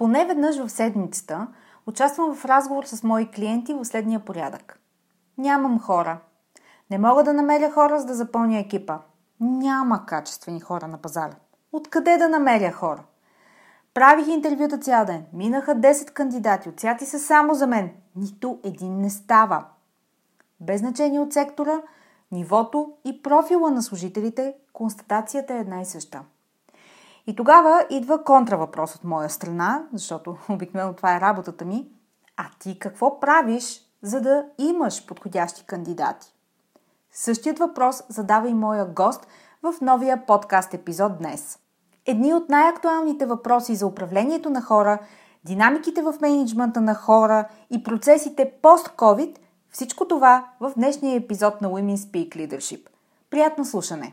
Поне веднъж в седмицата участвам в разговор с мои клиенти в следния порядък. Нямам хора. Не мога да намеря хора, за да запълня екипа. Няма качествени хора на пазара. Откъде да намеря хора? Правих интервюта цял ден. Минаха 10 кандидати. Отсяти се само за мен. Нито един не става. Без значение от сектора, нивото и профила на служителите, констатацията е една и съща. И тогава идва контравъпрос от моя страна, защото обикновено това е работата ми. А ти какво правиш, за да имаш подходящи кандидати? Същият въпрос задава и моя гост в новия подкаст епизод днес. Едни от най-актуалните въпроси за управлението на хора, динамиките в менеджмента на хора и процесите пост-COVID – всичко това в днешния епизод на Women Speak Leadership. Приятно слушане!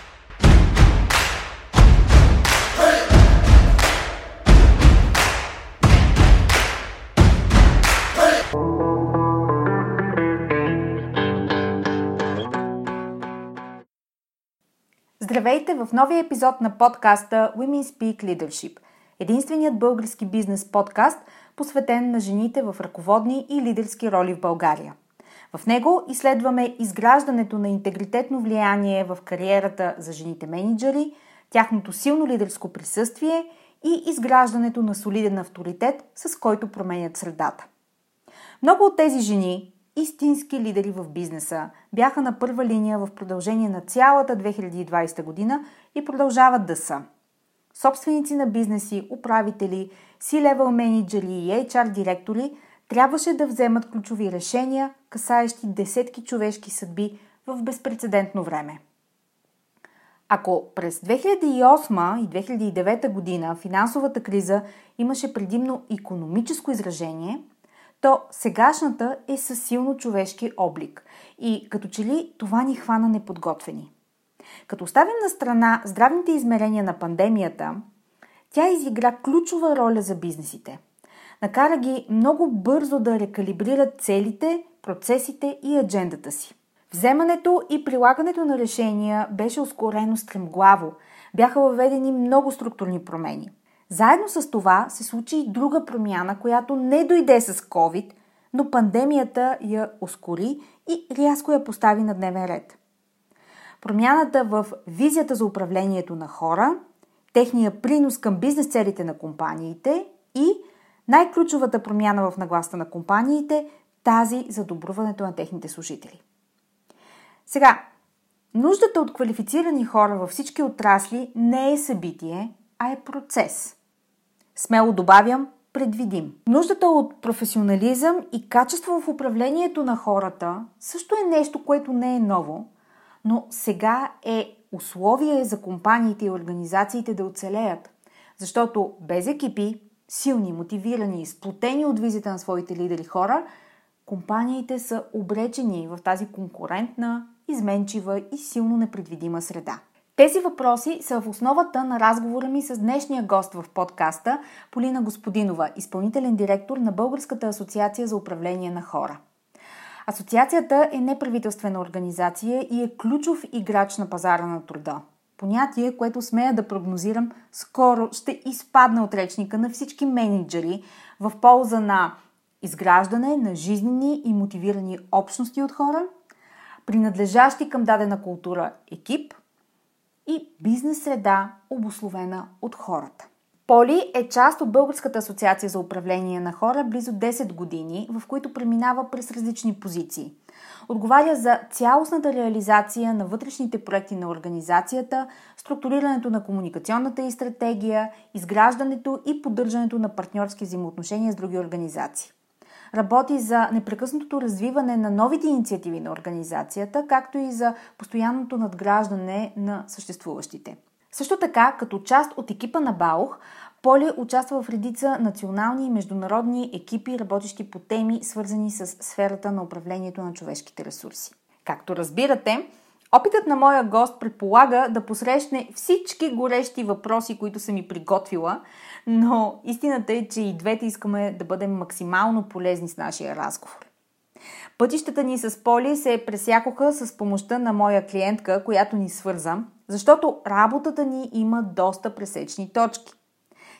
Здравейте в новия епизод на подкаста Women Speak Leadership, единственият български бизнес подкаст, посветен на жените в ръководни и лидерски роли в България. В него изследваме изграждането на интегритетно влияние в кариерата за жените менеджери, тяхното силно лидерско присъствие и изграждането на солиден авторитет, с който променят средата. Много от тези жени истински лидери в бизнеса, бяха на първа линия в продължение на цялата 2020 година и продължават да са. Собственици на бизнеси, управители, C-level менеджери и HR директори трябваше да вземат ключови решения, касаещи десетки човешки съдби в безпредседентно време. Ако през 2008 и 2009 година финансовата криза имаше предимно економическо изражение – то сегашната е със силно човешки облик. И като че ли това ни хвана неподготвени. Като оставим на страна здравните измерения на пандемията, тя изигра ключова роля за бизнесите. Накара ги много бързо да рекалибрират целите, процесите и аджендата си. Вземането и прилагането на решения беше ускорено стремглаво. Бяха въведени много структурни промени – заедно с това се случи и друга промяна, която не дойде с COVID, но пандемията я ускори и рязко я постави на дневен ред. Промяната в визията за управлението на хора, техния принос към бизнес целите на компаниите и най-ключовата промяна в нагласта на компаниите, тази за добруването на техните служители. Сега, нуждата от квалифицирани хора във всички отрасли не е събитие, а е процес – Смело добавям предвидим. Нуждата от професионализъм и качество в управлението на хората също е нещо, което не е ново, но сега е условие за компаниите и организациите да оцелеят. Защото без екипи, силни, мотивирани, сплотени от визита на своите лидери хора, компаниите са обречени в тази конкурентна, изменчива и силно непредвидима среда. Тези въпроси са в основата на разговора ми с днешния гост в подкаста Полина Господинова, изпълнителен директор на Българската асоциация за управление на хора. Асоциацията е неправителствена организация и е ключов играч на пазара на труда. Понятие, което смея да прогнозирам, скоро ще изпадне от речника на всички менеджери в полза на изграждане на жизнени и мотивирани общности от хора, принадлежащи към дадена култура екип и бизнес среда, обословена от хората. Поли е част от Българската асоциация за управление на хора близо 10 години, в които преминава през различни позиции. Отговаря за цялостната реализация на вътрешните проекти на организацията, структурирането на комуникационната и стратегия, изграждането и поддържането на партньорски взаимоотношения с други организации. Работи за непрекъснатото развиване на новите инициативи на организацията, както и за постоянното надграждане на съществуващите. Също така, като част от екипа на Баух, Поли участва в редица национални и международни екипи, работещи по теми, свързани с сферата на управлението на човешките ресурси. Както разбирате, опитът на моя гост предполага да посрещне всички горещи въпроси, които съм ми приготвила, но истината е, че и двете искаме да бъдем максимално полезни с нашия разговор. Пътищата ни с Поли се пресякоха с помощта на моя клиентка, която ни свърза, защото работата ни има доста пресечни точки.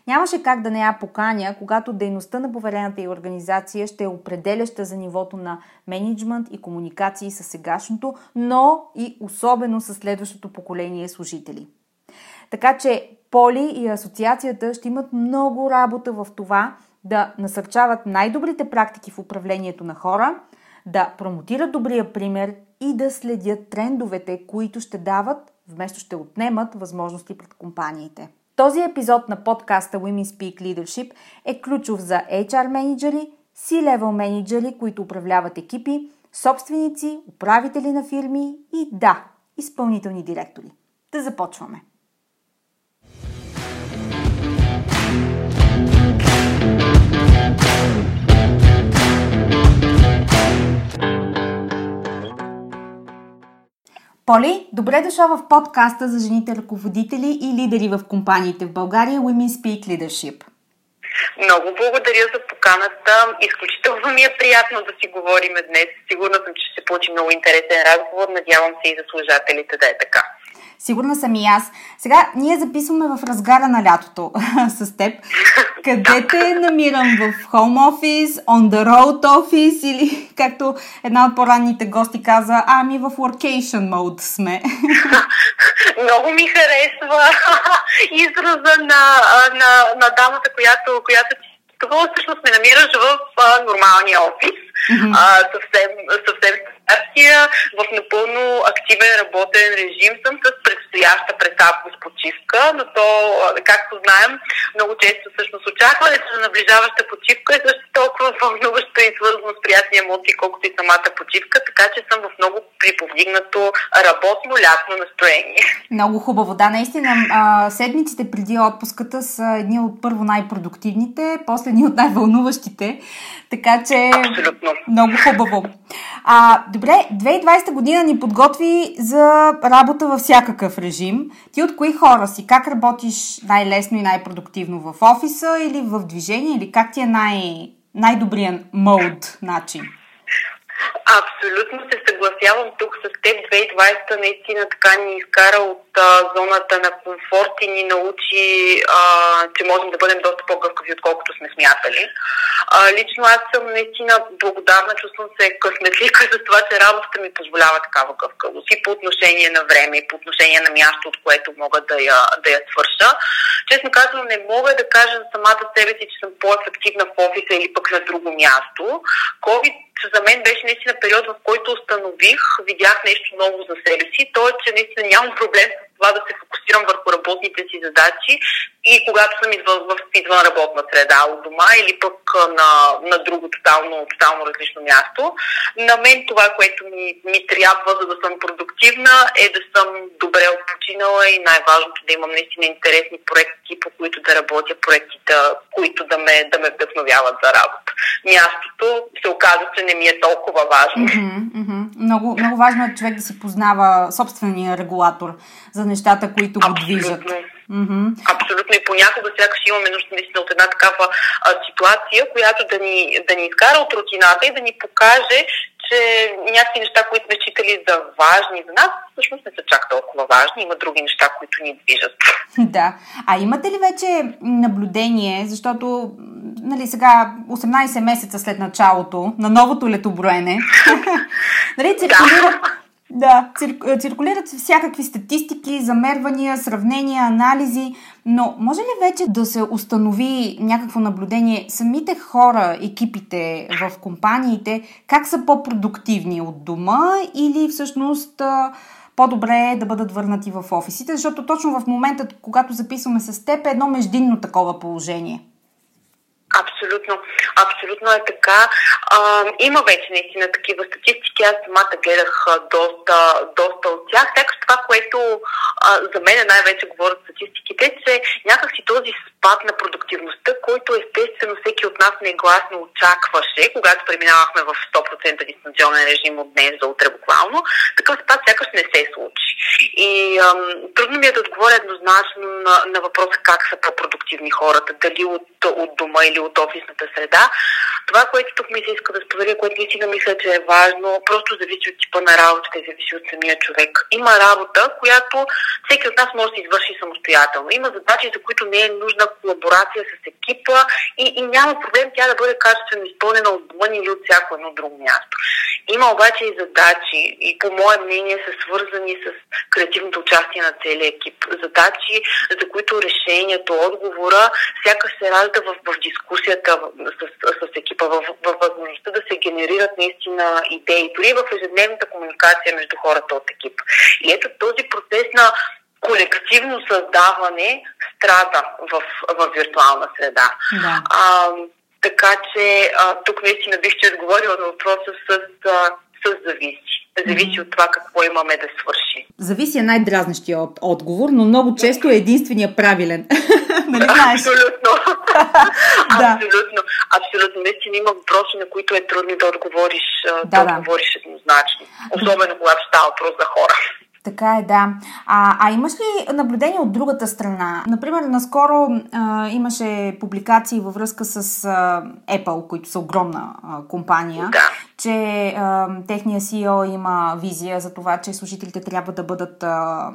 Нямаше как да не я поканя, когато дейността на поверената и организация ще е определяща за нивото на менеджмент и комуникации с сегашното, но и особено с следващото поколение служители. Така че Поли и асоциацията ще имат много работа в това да насърчават най-добрите практики в управлението на хора, да промотират добрия пример и да следят трендовете, които ще дават, вместо ще отнемат възможности пред компаниите. Този епизод на подкаста Women Speak Leadership е ключов за HR менеджери, C-level менеджери, които управляват екипи, собственици, управители на фирми и да, изпълнителни директори. Да започваме! Поли, добре дошла в подкаста за жените ръководители и лидери в компаниите в България Women Speak Leadership. Много благодаря за поканата. Изключително ми е приятно да си говорим днес. Сигурна съм, че ще получи много интересен разговор. Надявам се и за служателите да е така. Сигурна съм и аз. Сега, ние записваме в разгара на лятото с теб. Къде те намирам? В home office, on the road office или както една от по-ранните гости каза, ами в workation mode сме. Много ми харесва израза на, на, на дамата, която, която всъщност ме намираш в а, нормалния офис, mm-hmm. а, съвсем, съвсем стартия, в напълно активен работен режим съм с предстояща през август почивка, но то, както знаем, много често всъщност очакването на наближаваща почивка е също толкова вълнуващо и свързано с приятни емоции, колкото и самата почивка, така че съм в много приповдигнато работно лятно настроение. Много хубаво, да, наистина. А, седмиците преди отпуската са едни от първо най-продуктивните, после едни от най-вълнуващите, така че Абсолютно. много хубаво. А, добре, 2020 година ни подготви за работа във всякакъв режим. Ти от кои хора си? Как работиш най-лесно и най-продуктивно в офиса или в движение? Или как ти е най- най-добрият мод начин? Абсолютно се съгласявам тук с теб. 2020 наистина така ни изкара от а, зоната на комфорт и ни научи, а, че можем да бъдем доста по-гъвкави, отколкото сме смятали. А, лично аз съм наистина благодарна, чувствам се късметлика за това, че работата ми позволява такава гъвкавост и по отношение на време, и по отношение на място, от което мога да я, да я свърша. Честно казвам, не мога да кажа самата себе си, че съм по-ефективна в офиса или пък на друго място. COVID за мен беше наистина период, в който установих, видях нещо ново за себе си. То е, че наистина нямам проблем с това да се фокусирам върху работните си задачи и когато съм извън, в извън работна среда от дома или пък на, на друго тотално, тотално различно място. На мен това, което ми, ми трябва, за да съм продуктивна, е да съм добре отпочинала и най-важното да имам наистина интересни проекти, по които да работя, проектите, които да ме, да ме вдъхновяват за работа. Мястото се оказа, че не ми е толкова важно. Mm-hmm, mm-hmm. Много, много важно е човек да си познава собствения регулатор за нещата, които го движат. Mm-hmm. Абсолютно и понякога сякаш имаме нужда наистина от една такава а, ситуация, която да ни, да ни изкара от рутината и да ни покаже, че някакви неща, които сме считали за важни за нас, всъщност не са чак толкова важни. Има други неща, които ни движат. Да. А имате ли вече наблюдение, защото нали, сега 18 месеца след началото на новото летоброене, нали, циркулират, да, цир, циркулират всякакви статистики, замервания, сравнения, анализи, но може ли вече да се установи някакво наблюдение? Самите хора, екипите в компаниите, как са по-продуктивни от дома или всъщност по-добре е да бъдат върнати в офисите, защото точно в момента, когато записваме с теб, е едно междинно такова положение. Абсолютно. Абсолютно е така. А, има вече наистина такива статистики. Аз самата гледах доста, доста от тях. Така това, което а, за мен най-вече говорят статистиките, че някакси този спад на продуктивността, който естествено всеки от нас негласно очакваше, когато преминавахме в 100% дистанционен режим от днес за утре буквално, такъв спад сякаш не се случи. И ам, трудно ми е да отговоря еднозначно на, на въпроса как са по-продуктивни хората, дали от, от дома или от офисната среда. Това, което тук ми се иска да споделя, което наистина мисля, че е важно, просто зависи от типа на работата и зависи от самия човек. Има работа, която всеки от нас може да извърши самостоятелно. Има задачи, за които не е нужна колаборация с екипа и, и няма проблем тя да бъде качествено изпълнена от вън или от всяко едно друго място. Има обаче и задачи, и по мое мнение са свързани с креативното участие на целия екип. Задачи, за които решението, отговора, сякаш се ражда в, в дискусията с, с екипа, в, в възможността да се генерират наистина идеи, дори в ежедневната комуникация между хората от екип. И ето този процес на колективно създаване страда в, в виртуална среда. Да. А, така че а, тук наистина бих ще отговорила на въпроса с, а, с зависи. Зависи от това какво имаме да свърши. Зависи е най-дразнещия от отговор, но много често е единствения правилен. нали Абсолютно. да. Абсолютно. Абсолютно. Наистина има въпроси, на които е трудно да отговориш, да, да, отговориш еднозначно. Особено когато става въпрос за хора. Така е, да. А, а имаш ли наблюдение от другата страна? Например, наскоро а, имаше публикации във връзка с а, Apple, които са огромна а, компания, да. че а, техния CEO има визия за това, че служителите трябва да бъдат а,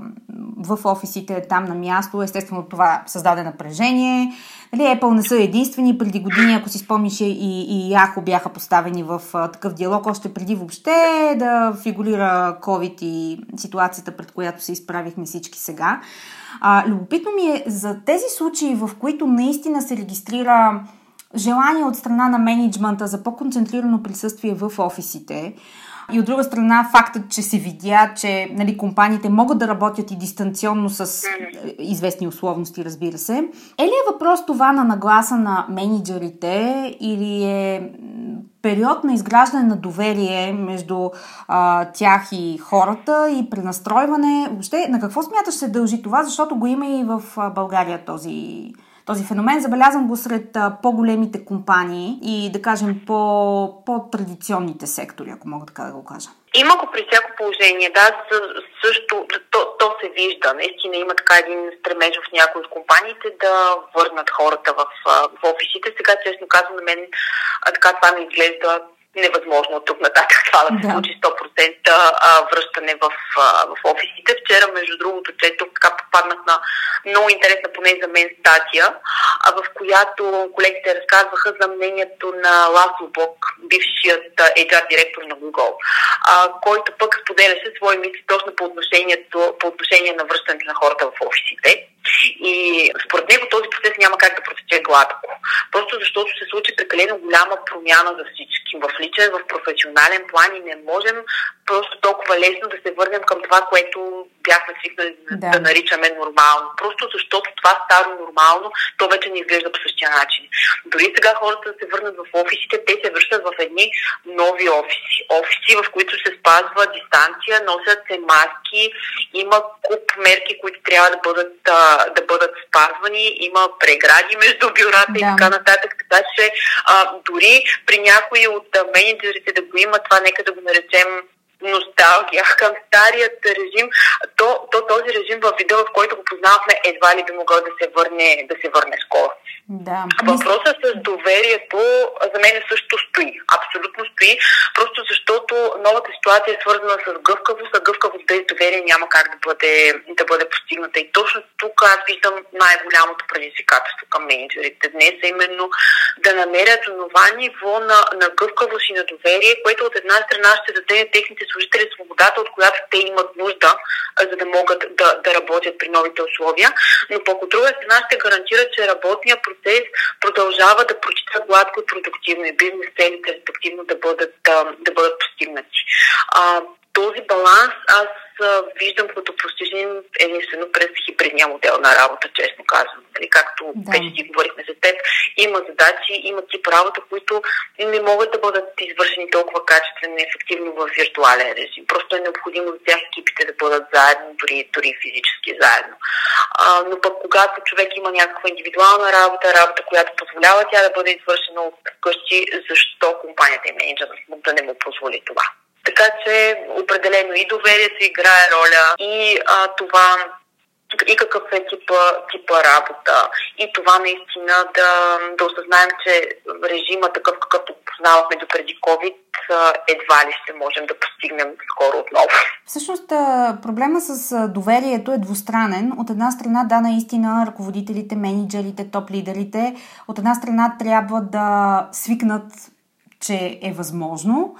в офисите там на място. Естествено, това създаде напрежение. Нали, Apple не са единствени. Преди години, ако си спомниш, и, и Yahoo бяха поставени в а, такъв диалог, още преди въобще да фигурира COVID и ситуацията, пред която се изправихме всички сега. А, любопитно ми е за тези случаи, в които наистина се регистрира желание от страна на менеджмента за по-концентрирано присъствие в офисите. И от друга страна, фактът, че се видя, че нали, компаниите могат да работят и дистанционно с известни условности, разбира се. Е ли е въпрос това на нагласа на менеджерите или е период на изграждане на доверие между а, тях и хората и пренастройване? Въобще, на какво смяташ се дължи това? Защото го има и в България този този феномен. Забелязвам го сред по-големите компании и, да кажем, по, по-традиционните сектори, ако мога така да го кажа. Има го при всяко положение, да, също то, то се вижда. Наистина има така един стремеж в някои от компаниите да върнат хората в, в офисите. Сега, честно казвам, на мен така това ми изглежда невъзможно от тук нататък това да се случи 100% връщане в, в офисите. Вчера, между другото, че тук така попаднах на много интересна, поне за мен, статия, в която колегите разказваха за мнението на Ласло Бок, бившият HR директор на Google, който пък споделяше свои мисли точно по, отношението, по отношение на връщането на хората в офисите. И според него този процес няма как да протече гладко. Просто защото се случи прекалено голяма промяна за всички. В личен, в професионален план и не можем просто толкова лесно да се върнем към това, което бяхме свикнали да. да наричаме нормално. Просто защото това старо нормално, то вече не изглежда по същия начин. Дори сега хората да се върнат в офисите, те се връщат в едни нови офиси. Офиси, в които се спазва дистанция, носят се маски, има куп мерки, които трябва да бъдат, да бъдат спазвани, има прегради между бюрата да. и така нататък. Така че а, дори при някои от менеджерите да го има това, нека да го наречем носталгия към старият режим, то, то този режим в вида, в който го познавахме, едва ли би могъл да се върне, да се върне скоро. Да. Въпросът с доверието за мен също стои. Абсолютно стои, просто защото новата ситуация е свързана с гъвкавост, а гъвкавост без доверие няма как да бъде, да бъде постигната. И точно тук аз виждам най-голямото предизвикателство към менеджерите днес, е именно да намерят това ниво на, на гъвкавост и на доверие, което от една страна ще даде техните служители свободата, от която те имат нужда, за да могат да, да работят при новите условия, но пък от друга страна ще гарантира, че работният процес продължава да прочита гладко и продуктивно и бизнес целите респективно да бъдат, да, да бъдат постигнати. А, този баланс аз виждам като постижим единствено през хибридния модел на работа, честно казвам. Нали, както да. вече си говорихме за теб, има задачи, има тип работа, които не могат да бъдат извършени толкова качествено и ефективно в виртуален режим. Просто е необходимо за тях екипите да бъдат заедно, дори, дори физически заедно. А, но пък когато човек има някаква индивидуална работа, работа, която позволява тя да бъде извършена от къщи, защо компанията и менеджерът да не му позволи това? Така че определено и доверието играе роля, и а, това и какъв е типа, типа работа. И това наистина да, да осъзнаем, че режима такъв какъвто познавахме до преди COVID едва ли ще можем да постигнем скоро отново. Всъщност проблема с доверието е двустранен. От една страна, да, наистина ръководителите, менеджерите, топ лидерите, от една страна трябва да свикнат, че е възможно,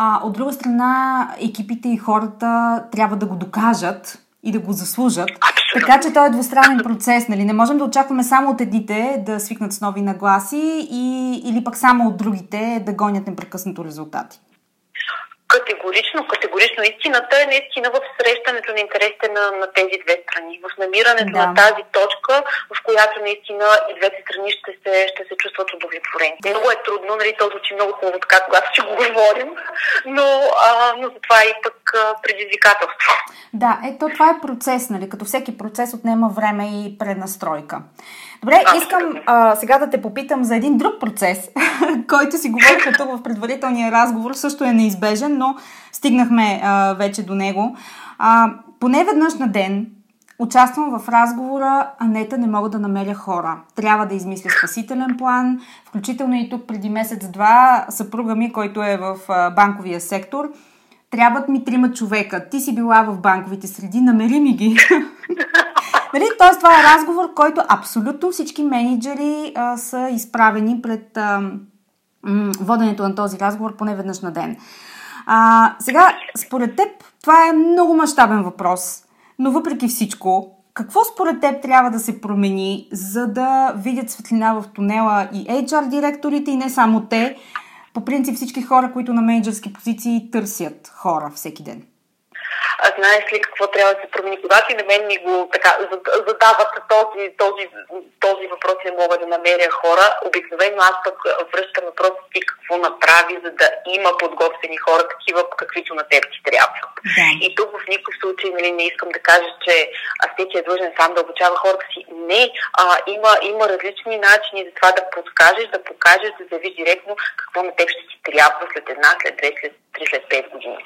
а, от друга страна, екипите и хората трябва да го докажат и да го заслужат. Абсолютно. Така че той е двустранен процес. Нали? Не можем да очакваме само от едните да свикнат с нови нагласи и, или пък само от другите да гонят непрекъснато резултати. Категорично, категорично. Истината е наистина в срещането на интересите на, на тези две страни, в намирането да. на тази точка, в която наистина и двете страни ще се, ще се чувстват удовлетворени. Много е трудно, нали, то звучи много хубаво така, когато си го говорим, но, а, но за това е и пък предизвикателство. Да, ето това е процес, нали, като всеки процес отнема време и пренастройка. Добре, искам а, сега да те попитам за един друг процес, който си говорихме тук в предварителния разговор, също е неизбежен, но стигнахме а, вече до него. А, поне веднъж на ден Участвам в разговора, а нета не мога да намеря хора. Трябва да измисля спасителен план, включително и тук преди месец-два съпруга ми, който е в банковия сектор. Трябват ми трима човека. Ти си била в банковите среди, намери ми ги. Нали? Тоест, това е разговор, който абсолютно всички менеджери а, са изправени пред а, м- воденето на този разговор поне веднъж на ден. А, сега, според теб, това е много мащабен въпрос, но въпреки всичко, какво според теб трябва да се промени, за да видят светлина в тунела и HR директорите и не само те, по принцип всички хора, които на менеджерски позиции търсят хора всеки ден? А знаеш ли какво трябва да се промени? Когато и на мен ми го така, задават този, този, този въпрос не мога да намеря хора, обикновено аз пък връщам въпрос ти какво направи, за да има подготвени хора, такива каквито на теб ти трябва. Да. И тук в никакъв случай нали, не искам да кажа, че всеки е длъжен сам да обучава хората си. Не, а, има, има различни начини за това да подскажеш, да покажеш, да заявиш директно какво на теб ще ти трябва след една, след две, след три, след пет години.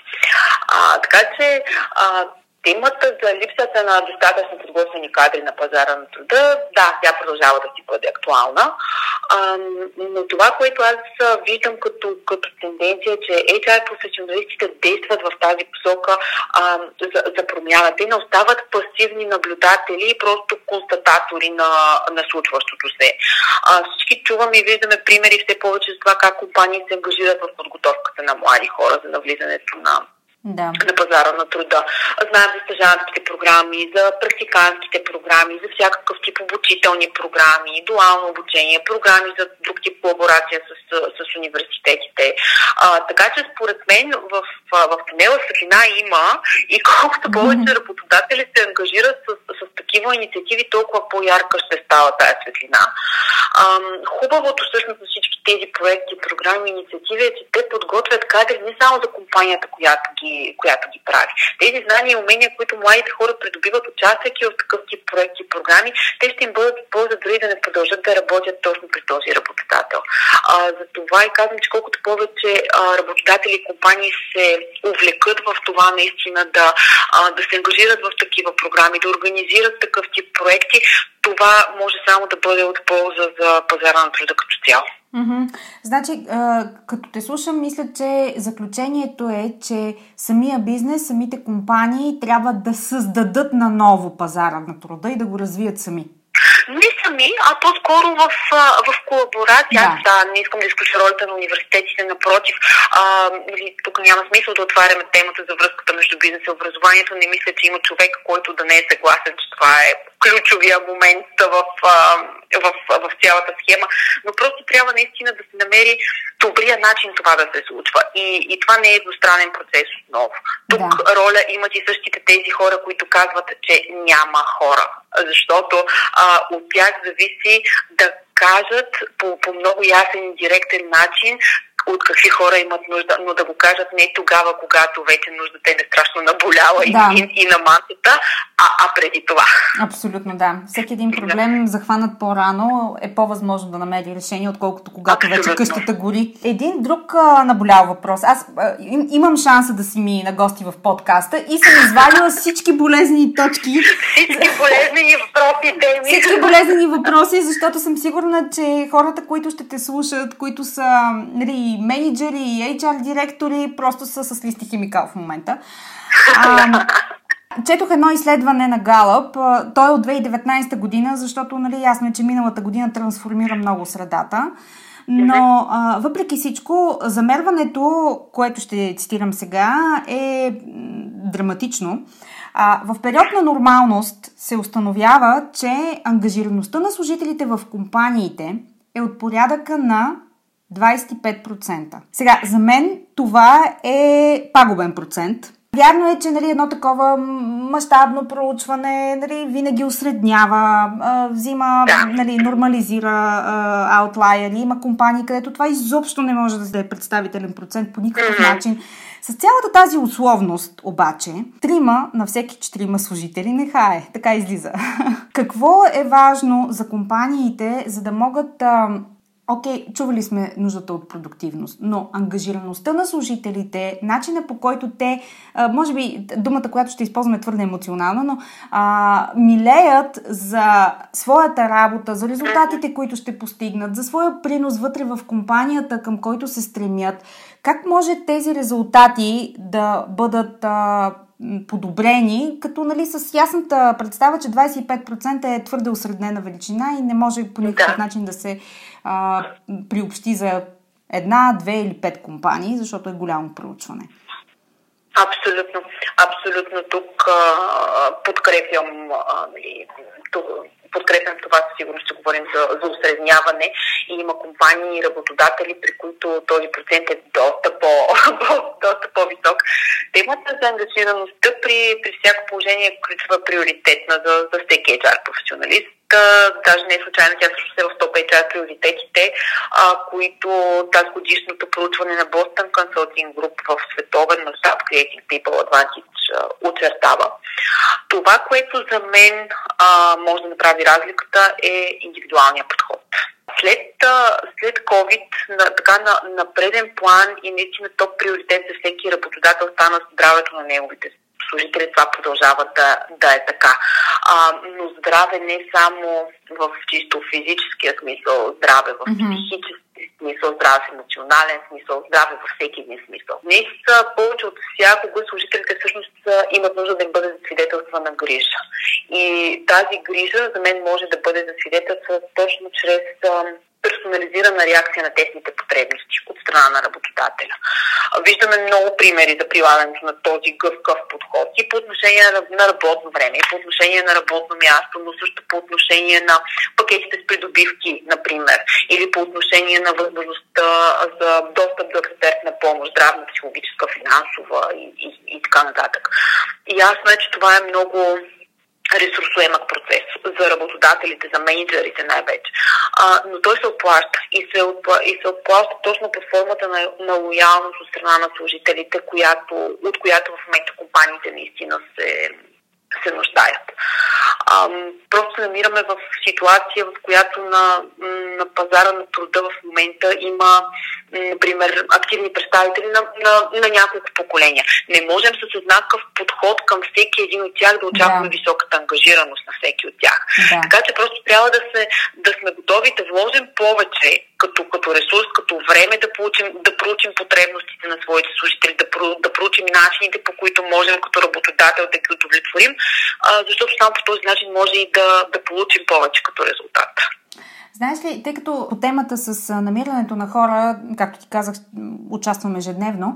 А, така че а, темата за липсата на достатъчно подготвени кадри на пазара на труда, да, тя продължава да си бъде актуална, а, но това, което аз виждам като, като тенденция, че HR професионалистите действат в тази посока а, за, за промяна. Те не остават пасивни наблюдатели и просто констататори на, на случващото се. А, всички чуваме и виждаме примери все повече за това как компании се ангажират в подготовката на млади хора за навлизането на да. на пазара на труда. Знаем за стъжанските програми, за практиканските програми, за всякакъв тип обучителни програми, дуално обучение, програми за друг тип колаборация с, с университетите. А, така че според мен в, в тунела светлина има и колкото повече работодатели се ангажират с, с такива инициативи, толкова по-ярка ще става тази светлина. А, хубавото всъщност за всички тези проекти, програми, инициативи е, че те подготвят кадри не само за компанията, която ги, която ги прави. Тези знания и умения, които младите хора придобиват участвайки в такъв тип проекти и програми, те ще им бъдат полза дори да не продължат да работят точно при този работодател. А, за това и казвам, че колкото повече а, работодатели и компании се увлекат в това наистина да, а, да се ангажират в такива програми, да организират такъв тип проекти, това може само да бъде от полза за пазара на труда като цяло. Mm-hmm. Значи, а, като те слушам, мисля, че заключението е, че самия бизнес, самите компании трябва да създадат на ново пазара на труда и да го развият сами. Не сами, а по-скоро в, в колаборация. Да. да, не искам да изключа ролята на университетите, напротив. А, нали, тук няма смисъл да отваряме темата за връзката между бизнес и образованието. Не мисля, че има човек, който да не е съгласен, че това е ключовия момент в, в, в, в цялата схема. Но просто трябва наистина да се намери добрия начин това да се случва. И, и това не е едностранен процес отново. Тук да. роля имат и същите тези хора, които казват, че няма хора. Защото а, от тях зависи да кажат по, по много ясен и директен начин от какви хора имат нужда, но да го кажат не тогава, когато вече нуждата е страшно наболяла да. и, и на масата, а, а преди това. Абсолютно, да. Всеки един проблем, захванат по-рано, е по-възможно да намери решение, отколкото когато Абсолютно. вече къщата гори. Един друг а, наболял въпрос. Аз а, им, имам шанса да си ми на гости в подкаста и съм извадила всички болезни точки. Всички болезнени въпроси, теми. Всички болезнени въпроси, защото съм сигурна, че хората, които ще те слушат, които са нали, менеджери, и HR директори просто са с листи химикал в момента. А, четох едно изследване на Галъп. Той е от 2019 година, защото нали, ясно е, че миналата година трансформира много средата. Но а, въпреки всичко, замерването, което ще цитирам сега, е драматично. А, в период на нормалност се установява, че ангажираността на служителите в компаниите е от порядъка на 25%. Сега, за мен това е пагубен процент. Вярно е, че нали, едно такова мащабно проучване нали, винаги осреднява, взима, нали, нормализира аутлайери. Има компании, където това изобщо не може да е представителен процент по никакъв начин. С цялата тази условност, обаче, трима на всеки четирима служители не хае. Така излиза. Какво е важно за компаниите, за да могат а, Окей, okay, чували сме нуждата от продуктивност, но ангажираността на служителите, начина по който те, може би думата, която ще използваме е твърде емоционална, но а, милеят за своята работа, за резултатите, които ще постигнат, за своя принос вътре в компанията, към който се стремят. Как може тези резултати да бъдат а, подобрени, като нали, с ясната представа, че 25% е твърде осреднена величина и не може по никакъв да. начин да се а, приобщи за една, две или пет компании, защото е голямо проучване. Абсолютно. Абсолютно тук а, подкрепям а, нали, подкрепям това, със сигурност ще говорим за, за усредняване и има компании и работодатели, при които този процент е доста, по, доста по-висок. Темата за ангажираността при, при всяко положение е ключова приоритетна за, за всеки HR професионалист даже не е случайно, тя също се в топ HR приоритетите, а, които тази годишното проучване на Boston Consulting Group в световен мащаб Creating People Advantage очертава. Това, което за мен а, може да направи разликата е индивидуалния подход. След, след COVID, на, така на, на преден план и наистина топ приоритет за всеки работодател стана здравето на неговите служители това продължава да, да е така. А, но здраве не само в чисто физическия смисъл, здраве в психически смисъл, здраве в емоционален смисъл, здраве във всеки един смисъл. Днес повече от всякога служителите всъщност имат нужда да им бъде засвидетелства на грижа. И тази грижа за мен може да бъде засвидетелства точно чрез персонализирана реакция на техните потребности от страна на работодателя. Виждаме много примери за прилагането на този гъвкав подход и по отношение на работно време, и по отношение на работно място, но също по отношение на пакетите с придобивки, например, или по отношение на възможността за достъп до експертна помощ, здравна, психологическа, финансова и, и, и така нататък. И ясно е, че това е много ресурсоемък процес за работодателите, за менеджерите най-вече. А, но той се оплаща и се, отпла, и се оплаща точно под формата на, на лоялност от страна на служителите, която, от която в момента компаниите наистина се, се нуждаят. А, просто се намираме в ситуация, в която на, на пазара на труда в момента има, например, активни представители на, на, на няколко поколения. Не можем с еднакъв подход към всеки един от тях да очакваме да. високата ангажираност на всеки от тях. Да. Така че просто трябва да, се, да сме готови да вложим повече като, като ресурс, като време да, получим, да проучим потребностите на своите служители, да, про, да проучим начините, по които можем като работодател да ги удовлетворим, а, защото само по този начин може и да, да получим повече като резултат. Знаеш ли, тъй като по темата с намирането на хора, както ти казах, участваме ежедневно,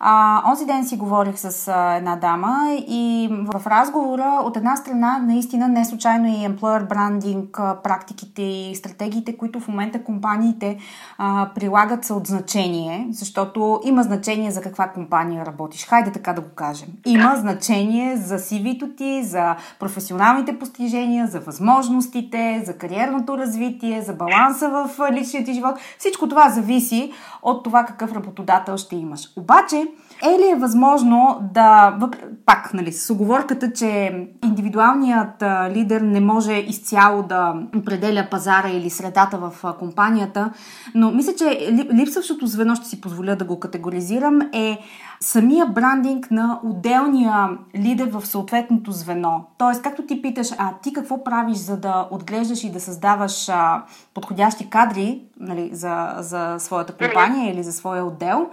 а, онзи ден си говорих с а, една дама и в разговора от една страна наистина не случайно и employer branding практиките и стратегиите, които в момента компаниите а, прилагат са от значение, защото има значение за каква компания работиш. Хайде така да го кажем. Има значение за CV-то ти, за професионалните постижения, за възможностите, за кариерното развитие, за баланса в личния ти живот. Всичко това зависи от това какъв работодател ще имаш. Обаче, е ли е възможно да, пак, нали, с оговорката, че индивидуалният лидер не може изцяло да определя пазара или средата в компанията, но мисля, че липсващото звено, ще си позволя да го категоризирам, е самия брандинг на отделния лидер в съответното звено. Тоест, както ти питаш, а ти какво правиш, за да отглеждаш и да създаваш а, подходящи кадри нали, за, за своята компания или за своя отдел,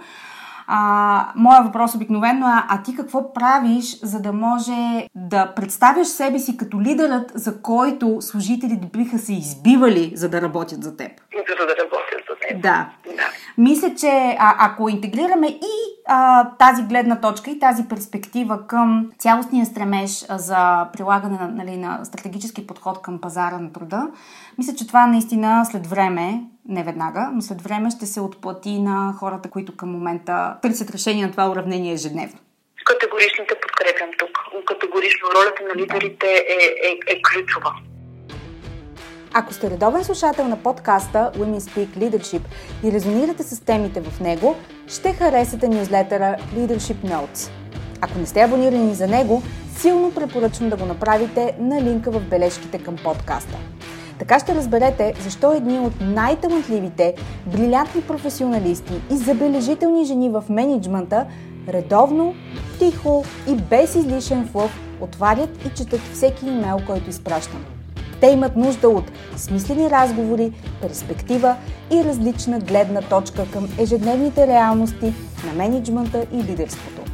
а, моя въпрос обикновено е, а ти какво правиш, за да може да представяш себе си като лидерът, за който служителите биха се избивали, за да работят за теб? За да работят за теб. Да. да. Мисля, че а, ако интегрираме и а, тази гледна точка и тази перспектива към цялостния стремеж за прилагане на, нали, на стратегически подход към пазара на труда, мисля, че това наистина след време не веднага, но след време ще се отплати на хората, които към момента търсят решение на това уравнение ежедневно. Категорично те подкрепям тук. Категорично ролята на лидерите е, е, е ключова. Ако сте редовен слушател на подкаста Women Speak Leadership и резонирате с темите в него, ще харесате нюзлетъра Leadership Notes. Ако не сте абонирани за него, силно препоръчвам да го направите на линка в бележките към подкаста. Така ще разберете защо едни от най-талантливите, брилянтни професионалисти и забележителни жени в менеджмента редовно, тихо и без излишен флъв отварят и четат всеки имейл, който изпращам. Те имат нужда от смислени разговори, перспектива и различна гледна точка към ежедневните реалности на менеджмента и лидерството.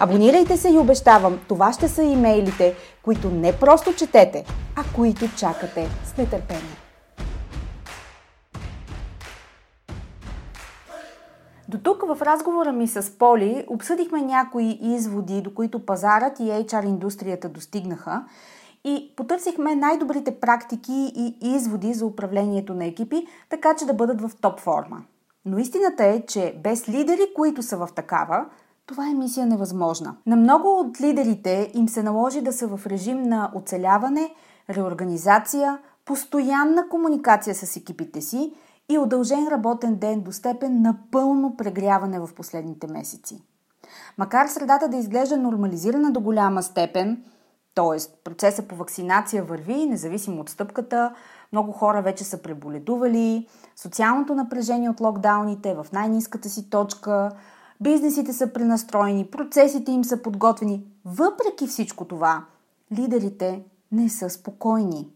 Абонирайте се и обещавам, това ще са имейлите, които не просто четете, а които чакате с нетърпение. До тук в разговора ми с Поли обсъдихме някои изводи, до които пазарът и HR индустрията достигнаха и потърсихме най-добрите практики и изводи за управлението на екипи, така че да бъдат в топ форма. Но истината е, че без лидери, които са в такава, това е мисия невъзможна. На много от лидерите им се наложи да са в режим на оцеляване, реорганизация, постоянна комуникация с екипите си и удължен работен ден до степен на пълно прегряване в последните месеци. Макар средата да изглежда нормализирана до голяма степен, т.е. процесът по вакцинация върви, независимо от стъпката, много хора вече са преболедували, социалното напрежение от локдауните е в най-низката си точка, бизнесите са пренастроени, процесите им са подготвени. Въпреки всичко това, лидерите не са спокойни.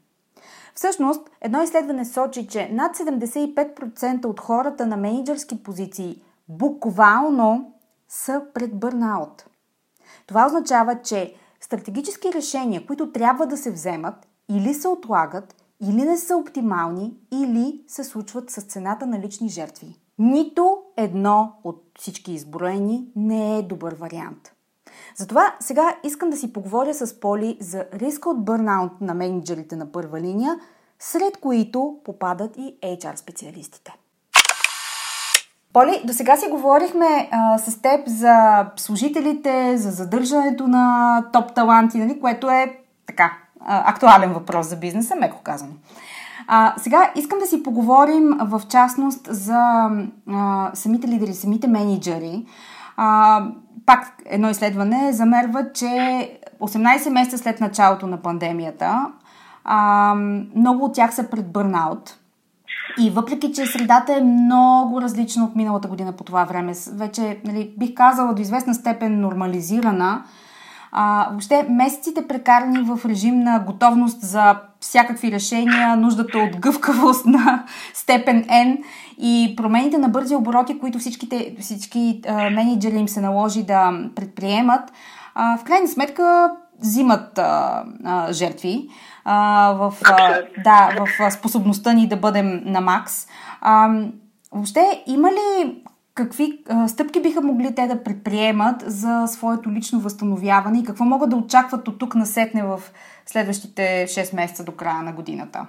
Всъщност, едно изследване сочи, че над 75% от хората на менеджерски позиции буквално са пред бърнаут. Това означава, че стратегически решения, които трябва да се вземат, или се отлагат, или не са оптимални, или се случват с цената на лични жертви. Нито едно от всички изброени не е добър вариант. Затова сега искам да си поговоря с Поли за риска от бърнаут на менеджерите на първа линия, сред които попадат и HR специалистите. Поли, до сега си говорихме а, с теб за служителите, за задържането на топ таланти, нали, което е така, а, актуален въпрос за бизнеса, меко казано. А, сега искам да си поговорим в частност за а, самите лидери, самите менеджери. А, пак едно изследване замерва, че 18 месеца след началото на пандемията а, много от тях са пред бърнаут. И въпреки, че средата е много различна от миналата година по това време, вече нали, бих казала до известна степен нормализирана, а, въобще месеците прекарани в режим на готовност за всякакви решения, нуждата от гъвкавост на степен N и промените на бързи обороти, които всичките, всички а, менеджери им се наложи да предприемат, а, в крайна сметка взимат а, а, жертви а, в, а, да, в способността ни да бъдем на макс. А, въобще, има ли какви а, стъпки биха могли те да предприемат за своето лично възстановяване и какво могат да очакват от тук насетне в следващите 6 месеца до края на годината?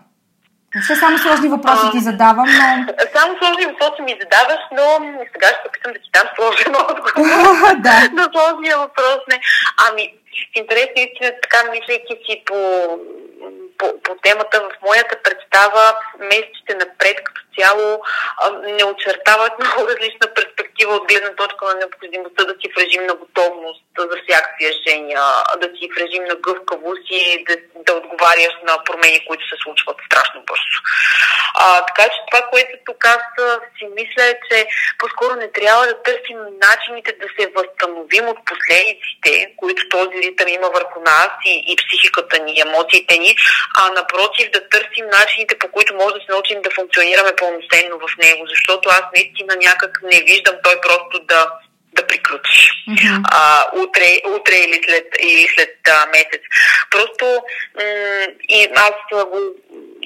Въобще само сложни въпроси ти задавам, но... Само сложни въпроси ми задаваш, но сега ще опитам да ти дам сложен отговор да. на сложния въпрос. Не. Ами, в интерес истина, така мислейки си по по, по темата в моята представа месеците напред като цяло не очертават много различна перспектива от гледна точка на необходимостта да си в режим на готовност за всякакви решения, да си в режим на гъвкавост и да, да отговаряш на промени, които се случват страшно бързо. А, така че това, което тук аз си мисля е, че по-скоро не трябва да търсим начините да се възстановим от последиците, които този ритъм има върху нас и, и психиката ни, емоциите ни, а напротив да търсим начините, по които може да се научим да функционираме пълноценно в него, защото аз наистина някак не виждам той просто да да приключи mm-hmm. а, утре, утре или след, или след а, месец. Просто м- и аз го,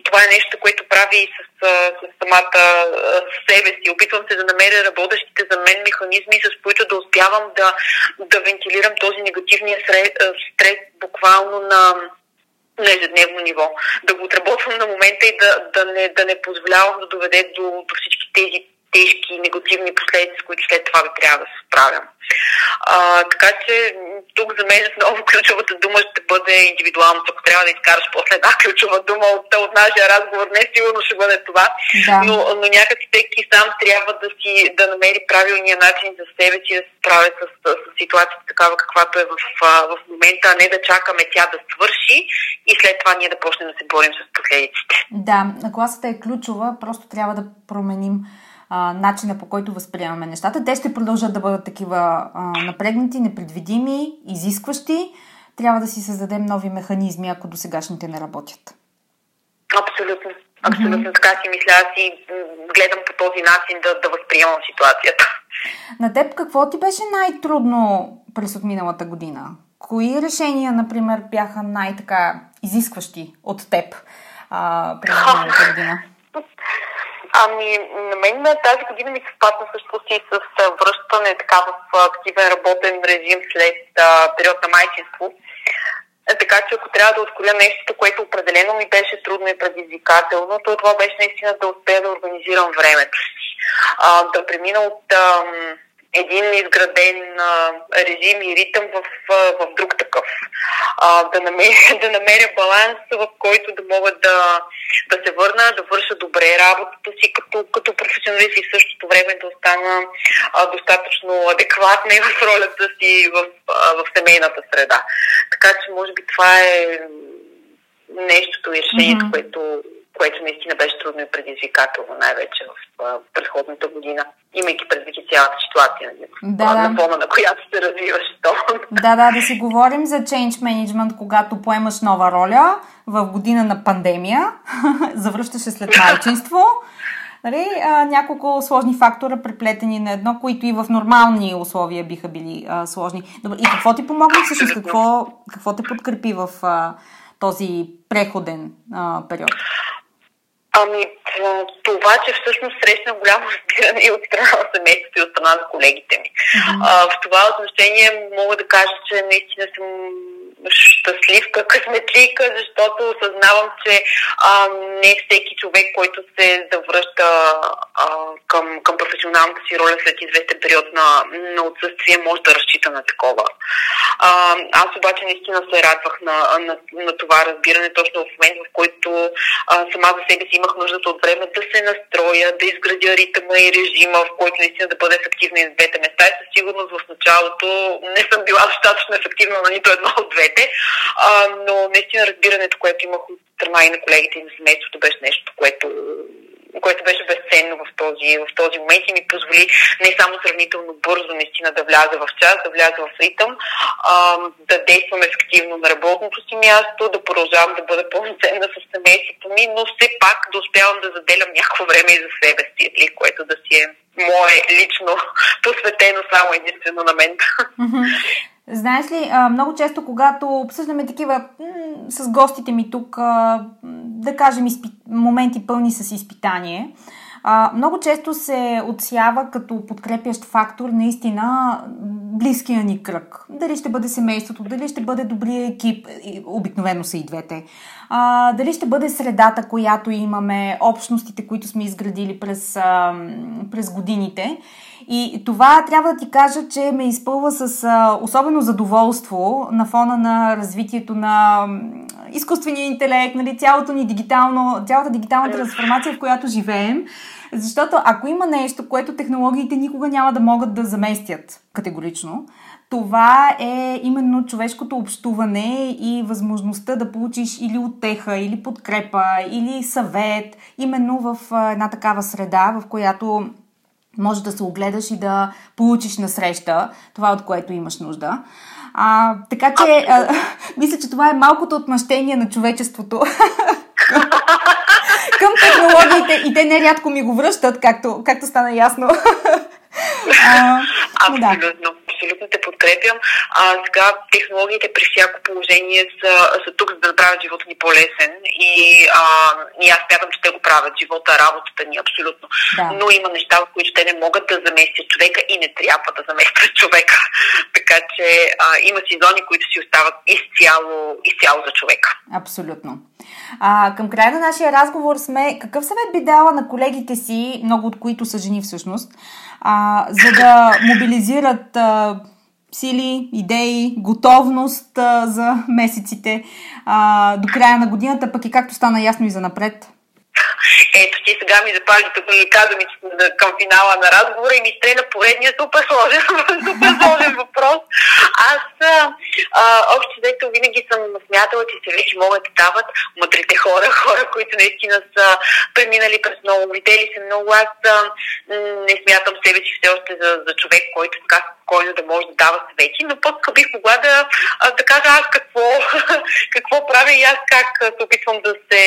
това е нещо, което прави и с, с самата с себе си. Опитвам се да намеря работещите за мен механизми, с които да успявам да, да вентилирам този негативния стрес, стрес буквално на на ежедневно ниво. Да го отработвам на момента и да, да, не, да не позволявам да доведе до, до всички тези тежки негативни последици, които след това би трябва да се справям. А, така че тук за мен отново ключовата дума ще бъде индивидуално. Ако трябва да изкараш после една ключова дума от, от нашия разговор, не сигурно ще бъде това. Да. Но, но някак всеки сам трябва да си да намери правилния начин за себе си да се справя с, с, с ситуацията такава каквато е в, в момента, а не да чакаме тя да свърши и след това ние да почнем да се борим с последиците. Да, нагласата е ключова, просто трябва да променим а, начина по който възприемаме нещата. Те ще продължат да бъдат такива а, напрегнати, непредвидими, изискващи. Трябва да си създадем нови механизми, ако до сегашните не работят. Абсолютно. Абсолютно така си мисля. Аз и гледам по този начин да, да възприемам ситуацията. На теб какво ти беше най-трудно през отминалата година? Кои решения, например, бяха най-така изискващи от теб а, през миналата година? Ами, на мен тази година ми съвпадна също си с връщане така в активен работен режим след а, период на майчинство. Така че ако трябва да откроя нещо, което определено ми беше трудно и предизвикателно, то това беше наистина да успея да организирам времето си. А, да премина от а, един изграден а, режим и ритъм в, в друг такъв. А, да, намеря, да намеря баланс, в който да мога да, да се върна, да върша добре работата си като, като професионалист и в същото време да остана а, достатъчно адекватна и в ролята си в, а, в семейната среда. Така че, може би, това е нещото и решението, mm-hmm. което което наистина беше трудно и предизвикателно, най-вече в а, предходната година, имайки предвид и цялата ситуация, нали, да, на фона на която се развиваш. Да, да, да си говорим за change management, когато поемаш нова роля в година на пандемия, завръщаше след майчинство. Нали, а, няколко сложни фактора, преплетени на едно, които и в нормални условия биха били а, сложни. Добре, и какво ти помогна всъщност? Какво, какво те подкрепи в а, този преходен а, период? Ами, това, че всъщност срещна голямо разбиране и от страна на семейството и от страна на колегите ми. Mm-hmm. А, в това отношение мога да кажа, че наистина съм щастливка, късметлика, защото осъзнавам, че а, не всеки човек, който се завръща а, към, към професионалната си роля след известен период на, на отсъствие, може да разчита на такова. А, аз обаче наистина се радвах на, на, на това разбиране, точно в момент, в който а, сама за себе си имах нуждата време да се настроя, да изградя ритъма и режима, в който наистина да бъда ефективна и двете места. И със сигурност в началото не съм била достатъчно ефективна на нито едно от двете, а, но наистина разбирането, което имах от страна и на колегите и на семейството, беше нещо, което което беше безценно в този, в този момент и ми позволи не само сравнително бързо наистина да вляза в час, да вляза в ритъм, а, да действам ефективно на работното си място, да продължавам да бъда пълноценна с семейството ми, но все пак да успявам да заделям някакво време и за себе си, което да си е мое лично посветено само единствено на мен. Знаеш ли, много често, когато обсъждаме такива с гостите ми тук, да кажем, моменти пълни с изпитание, много често се отсява като подкрепящ фактор наистина близкия ни кръг. Дали ще бъде семейството, дали ще бъде добрия екип, обикновено са и двете. Дали ще бъде средата, която имаме, общностите, които сме изградили през, през годините. И това трябва да ти кажа, че ме изпълва с а, особено задоволство на фона на развитието на изкуствения интелект, нали, цялото ни дигитално, цялата дигитална трансформация, в която живеем. Защото ако има нещо, което технологиите никога няма да могат да заместят категорично, това е именно човешкото общуване и възможността да получиш или отеха, или подкрепа, или съвет, именно в една такава среда, в която може да се огледаш и да получиш насреща това, от което имаш нужда. А, така че, а, мисля, че това е малкото отмъщение на човечеството към технологиите и те нерядко ми го връщат, както, както стана ясно. а, Абсолютно. Да абсолютно те подкрепям. А, сега технологиите при всяко положение са, са тук, за да направят живота ни по-лесен и, а, и аз смятам, че те го правят. Живота, работата ни, абсолютно. Да. Но има неща, в които те не могат да заместят човека и не трябва да заместят човека. така че а, има си зони, които си остават изцяло, изцяло за човека. Абсолютно. А, към края на нашия разговор сме. Какъв съвет би дала на колегите си, много от които са жени всъщност, а, за да мобилизират а, сили, идеи, готовност а, за месеците а, до края на годината, пък и както стана ясно и за напред? Ето ти сега ми запали тук и че към финала на разговора и ми стрена поредния супер сложен, супер сложен въпрос. Аз а, общо взето винаги съм смятала, че се вече могат да дават мъдрите хора, хора, които наистина са преминали през много, видели се много. Аз а, не смятам себе си все още за, за човек, който така спокойно да може да дава съвети, но пък бих могла да, да кажа аз какво, какво правя и аз как се опитвам да се,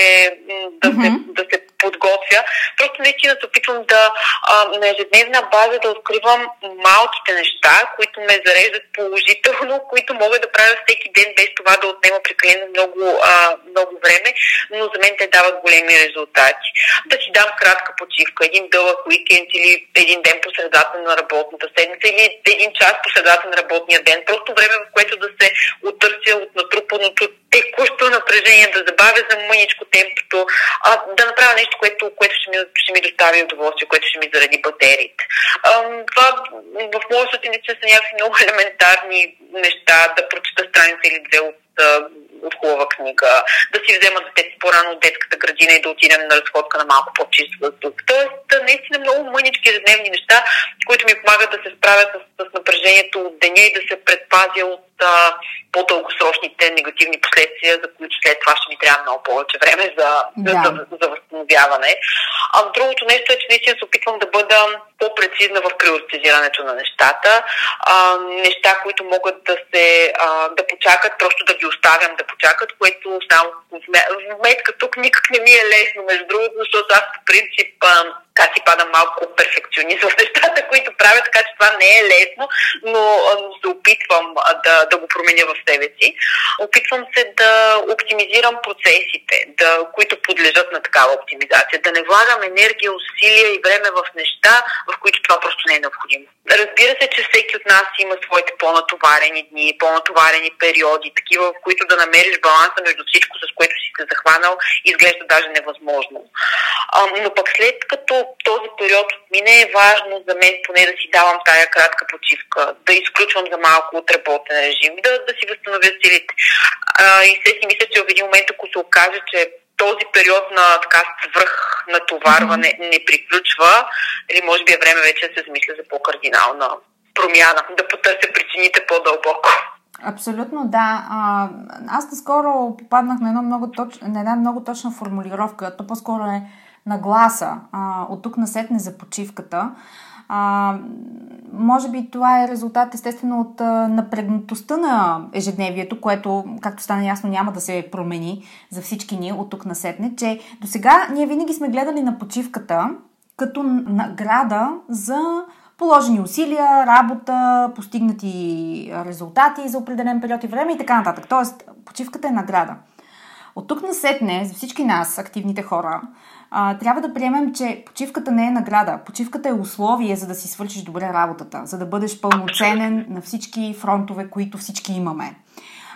да mm-hmm. се, да се подготвя. Просто наистина се опитвам да а, на ежедневна база да откривам малките неща, които ме зареждат положително, които мога да правя всеки ден без това да отнема прекалено много, а, много време, но за мен те дават големи резултати. Да си дам кратка почивка, един дълъг уикенд или един ден по средата на работната седмица или един час по средата на работния ден. Просто време, в което да се отърся от натрупаното текущо напрежение, да забавя за мъничко темпото, а, да направя нещо, което, което ще, ми, ще ми достави удоволствие, което ще ми заради батериите. Това в моя сутриничен са някакви много елементарни неща, да прочета страница или две от от хубава книга, да си взема детето по-рано от детската градина и да отидем на разходка на малко по-чист въздух. Тоест, наистина много мънички ежедневни неща, които ми помагат да се справя с, с напрежението от деня и да се предпазя от а, по-дългосрочните негативни последствия, за които след това ще ми трябва много повече време за, да. за, за, за възстановяване. А другото нещо е, че наистина се опитвам да бъда по-прецизна в приоритизирането на нещата. А, неща, които могат да се а, да почакат, просто да ги оставям да почакат, което само в метка тук никак не ми е лесно, между другото, защото аз по принцип а, така си падам малко перфекционист в нещата, които правя, така че това не е лесно, но, но се опитвам да, да го променя в себе си. Опитвам се да оптимизирам процесите, да, които подлежат на такава оптимизация, да не влагам енергия, усилия и време в неща, в които това просто не е необходимо. Разбира се, че всеки от нас има своите по-натоварени дни, по-натоварени периоди, такива, в които да намериш баланса между всичко, с което си се захванал, изглежда даже невъзможно. Но пък след като този период отмине е важно за мен поне да си давам тая кратка почивка, да изключвам за малко от работен режим, да, да си възстановя силите. А, и се си мисля, че в един момент, ако се окаже, че този период на така свръх натоварване не приключва, или може би е време вече да се замисля за по-кардинална промяна, да потърся причините по-дълбоко. Абсолютно, да. А, аз наскоро попаднах на, едно много точ... на една много точна формулировка. То по-скоро е нагласа а, от тук насетне за почивката. А, може би това е резултат естествено от а, напрегнатостта на ежедневието, което, както стана ясно, няма да се промени за всички ни от тук насетне, че до сега ние винаги сме гледали на почивката като награда за положени усилия, работа, постигнати резултати за определен период и време и така нататък. Тоест, почивката е награда. От тук насетне, за всички нас, активните хора, а, трябва да приемем, че почивката не е награда. Почивката е условие, за да си свършиш добре работата, за да бъдеш пълноценен на всички фронтове, които всички имаме.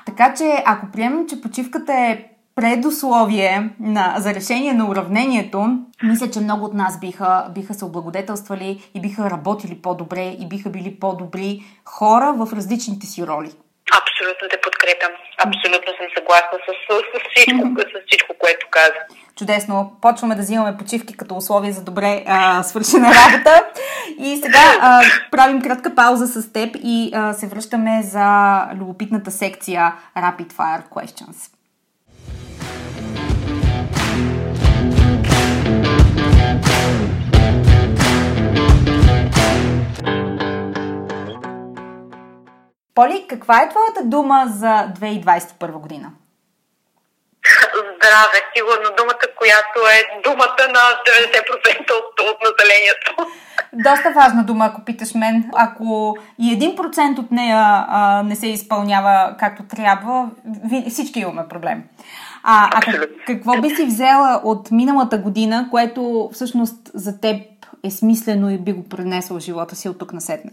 Така че, ако приемем, че почивката е предусловие на, за решение на уравнението, мисля, че много от нас биха, биха се облагодетелствали и биха работили по-добре и биха били по-добри хора в различните си роли. Абсолютно те подкрепям. Абсолютно съм съгласна с, с, с, всичко, с всичко, което каза. Чудесно. Почваме да взимаме почивки като условие за добре а, свършена работа. И сега а, правим кратка пауза с теб и а, се връщаме за любопитната секция Rapid Fire Questions. Поли, каква е твоята дума за 2021 година? Здраве, сигурно думата, която е думата на 90% от, от населението. Доста важна дума, ако питаш мен. Ако и 1% от нея а, не се изпълнява както трябва, всички имаме проблем. А, а какво би си взела от миналата година, което всъщност за теб е смислено и би го пренесъл живота си от тук на седне?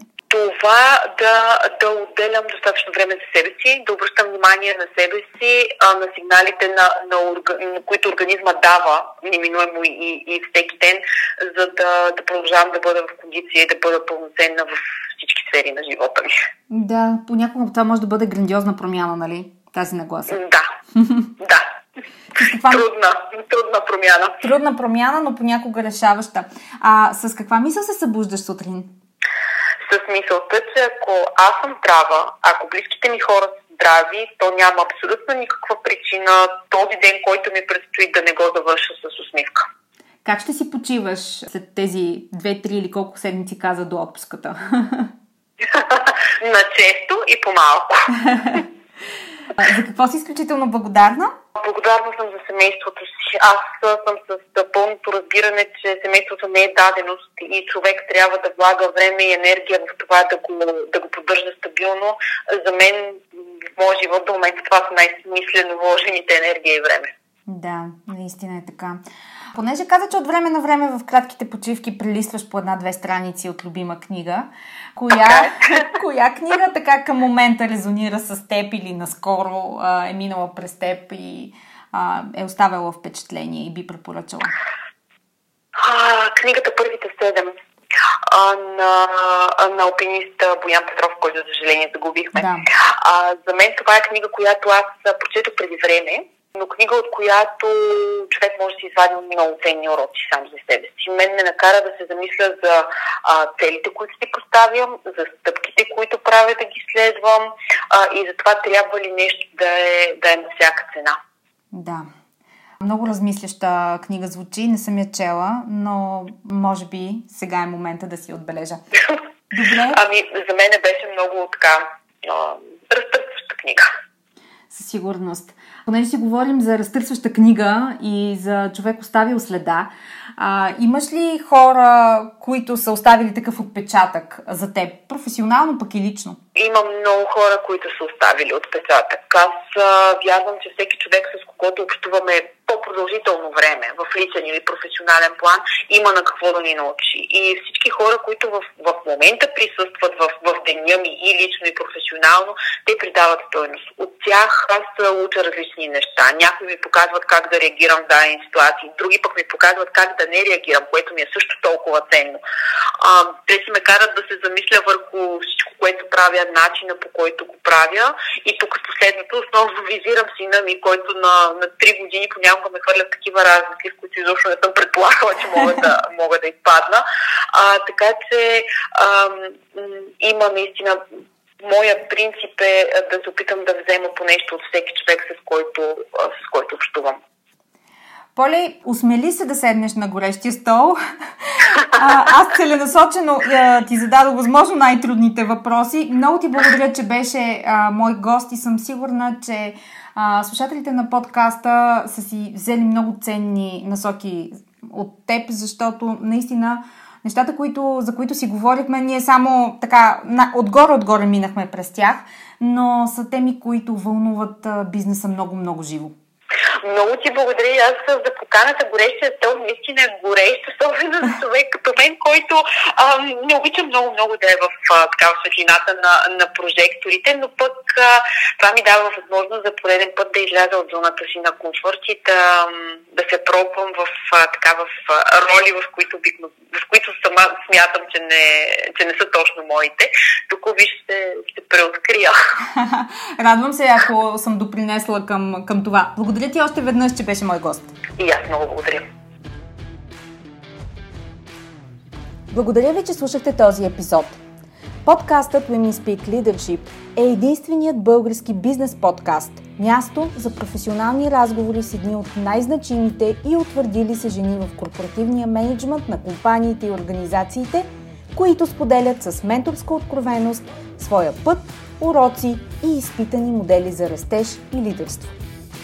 Това да, да отделям достатъчно време за себе си, да обръщам внимание на себе си, а, на сигналите, на, на, на които организма дава неминуемо и, и всеки ден, за да, да продължавам да бъда в кондиция и да бъда пълноценна в всички сфери на живота ми. Да, понякога това може да бъде грандиозна промяна, нали? Тази нагласа. Да, да. Каква... Трудна, трудна промяна. Трудна промяна, но понякога решаваща. А с каква мисъл се събуждаш сутрин? С мисълта, че ако аз съм здрава, ако близките ми хора са здрави, то няма абсолютно никаква причина този ден, който ми предстои да не го завърша с усмивка. Как ще си почиваш след тези две-три или колко седмици каза до отпуската? На често и по-малко. За какво си изключително благодарна? Благодарна съм за семейството си. Аз съм с пълното разбиране, че семейството не е даденост и човек трябва да влага време и енергия в това да го, да го поддържа стабилно. За мен в моя живот до момента това са най-смислено вложените енергия и време. Да, наистина е така. Понеже каза, че от време на време в кратките почивки прилистваш по една-две страници от любима книга, коя, коя книга така към момента резонира с теб или наскоро а, е минала през теб и а, е оставила впечатление и би препоръчала? А, книгата Първите седем а, на, на алпиниста Боян Петров, който за съжаление загубихме. Да. А, за мен това е книга, която аз прочетох преди време но книга, от която човек може да си извади много ценни уроци сам за себе си. Мен ме накара да се замисля за а, целите, които си поставям, за стъпките, които правя да ги следвам а, и за това трябва ли нещо да е, да е на всяка цена. Да. Много размисляща книга звучи, не съм я чела, но може би сега е момента да си отбележа. Добре. Ами, за мен беше много така разтърпваща книга. Със сигурност. Понеже си говорим за разтърсваща книга и за човек оставил следа, а, имаш ли хора, които са оставили такъв отпечатък за теб, професионално пък и лично? Има много хора, които са оставили отпечатък. Аз а, вярвам, че всеки човек, с когото общуваме по-продължително време, в личен или професионален план, има на какво да ни научи. И всички хора, които в, в момента присъстват в, в деня ми и лично и професионално, те придават стойност. От тях аз уча различни неща. Някои ми показват как да реагирам в дадени ситуации, други пък ми показват как да не реагирам, което ми е също толкова ценно. А, те си ме карат да се замисля върху всичко, което правя, начина по който го правя. И тук с последното основно визирам сина ми, който на, на 3 години понякога ме хвърлят такива разлики, в които изобщо не съм предполагала, че мога да, мога да изпадна. А, така че а, има наистина моя принцип е да се опитам да взема по нещо от всеки човек, с който, с който общувам. Поли, усмели се да седнеш на горещия стол. А, аз целенасочено а, ти зададох възможно най-трудните въпроси. Много ти благодаря, че беше а, мой гост и съм сигурна, че а, слушателите на подкаста са си взели много ценни насоки от теб, защото наистина нещата, които, за които си говорихме, ние само така отгоре-отгоре минахме през тях, но са теми, които вълнуват бизнеса много-много живо. Много ти благодаря аз за поканата горещия стол. Наистина е горещ, особено за човек като мен, който ам, не обича много-много да е в такава светлината на, на прожекторите, но пък а, това ми дава възможност за пореден път да изляза от зоната си на комфорт и да, да се пробвам в, а, така, в а, роли, в които, бигно, в които сама смятам, че не, че не са точно моите. Тук ви ще, ще преоткрия. Радвам се, ако съм допринесла към, към това. Благодаря ти още веднъж, че беше мой гост. И аз много благодаря. Благодаря ви, че слушахте този епизод. Подкастът Women Speak Leadership е единственият български бизнес подкаст, място за професионални разговори с едни от най-значимите и утвърдили се жени в корпоративния менеджмент на компаниите и организациите, които споделят с менторска откровеност своя път, уроци и изпитани модели за растеж и лидерство.